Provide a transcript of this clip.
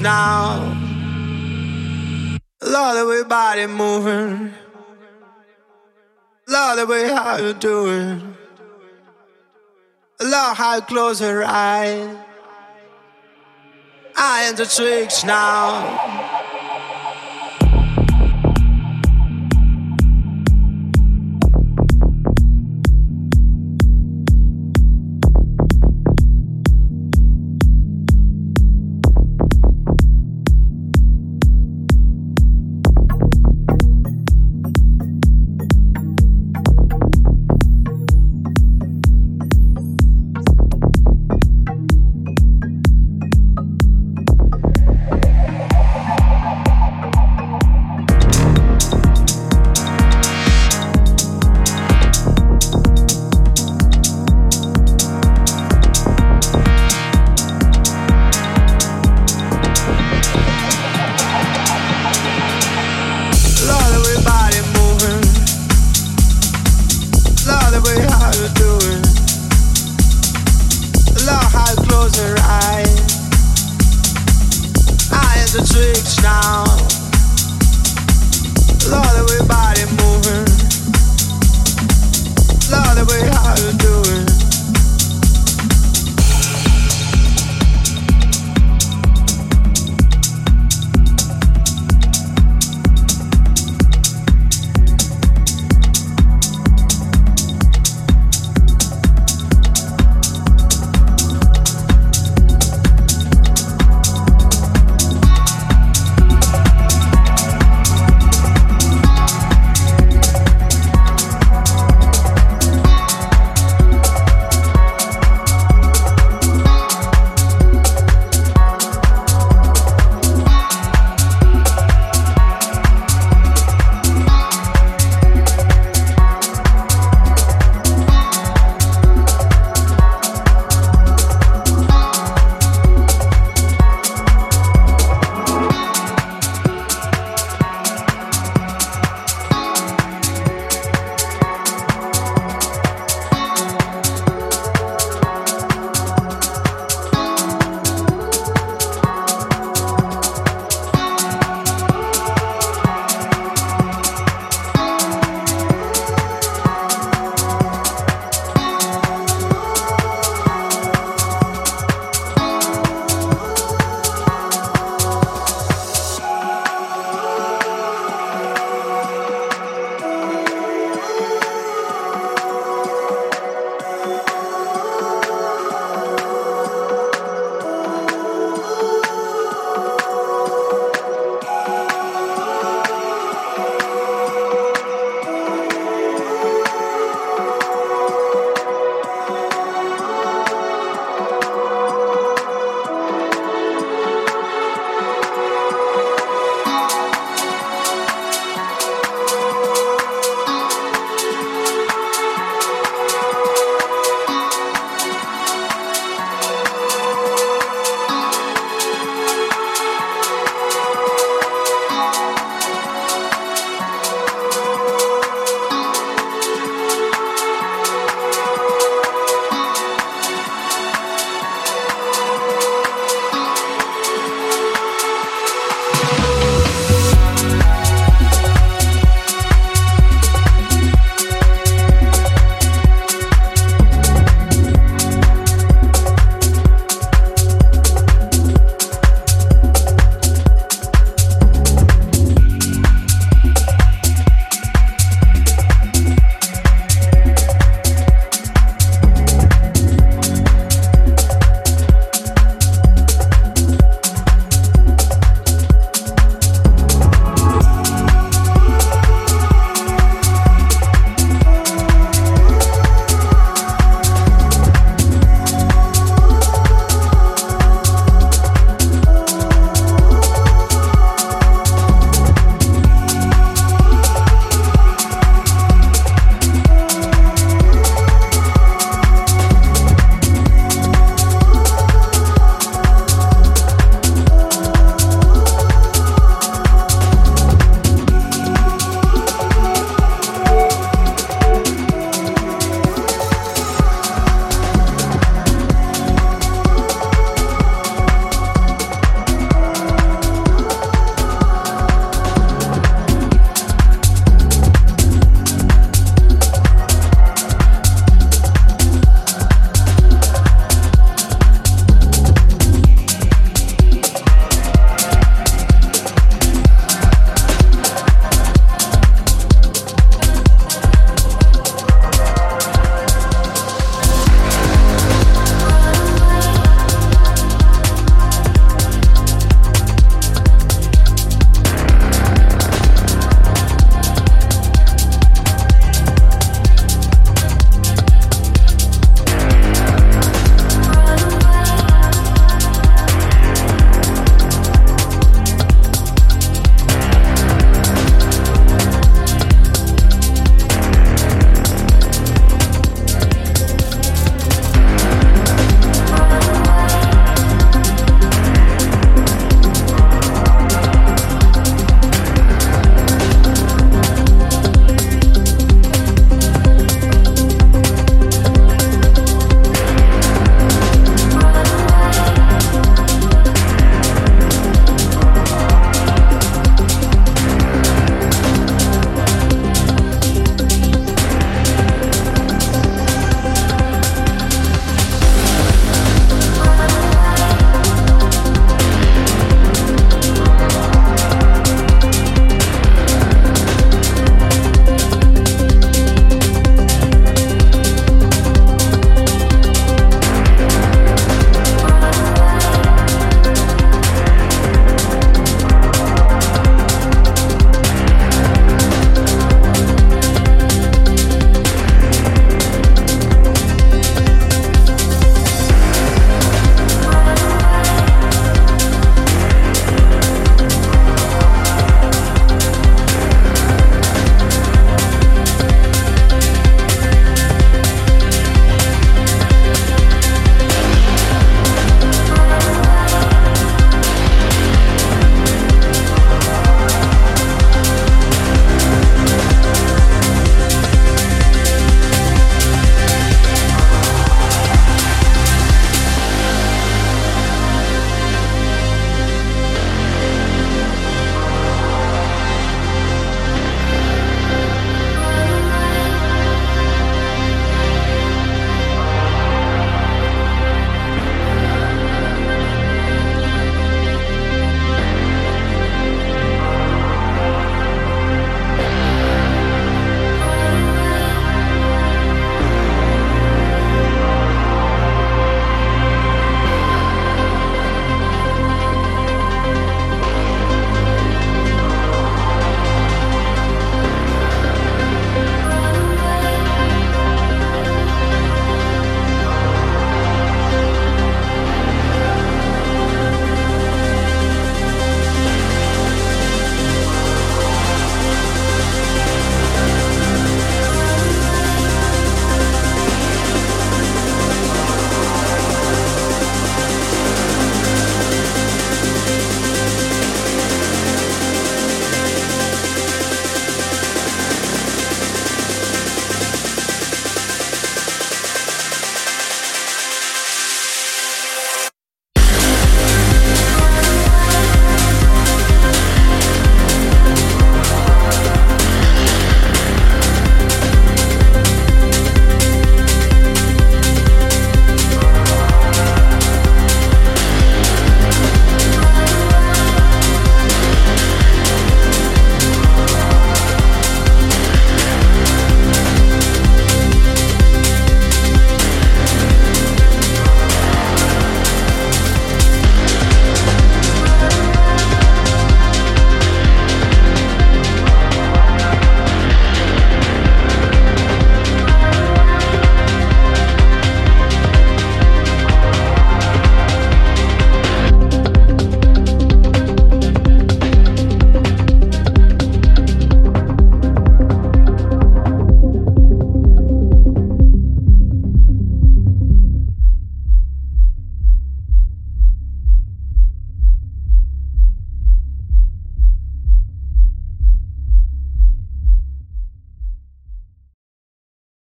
now. Love the way body moving. Love the way how you doing. it. Love how you close your eyes. I am the tricks now.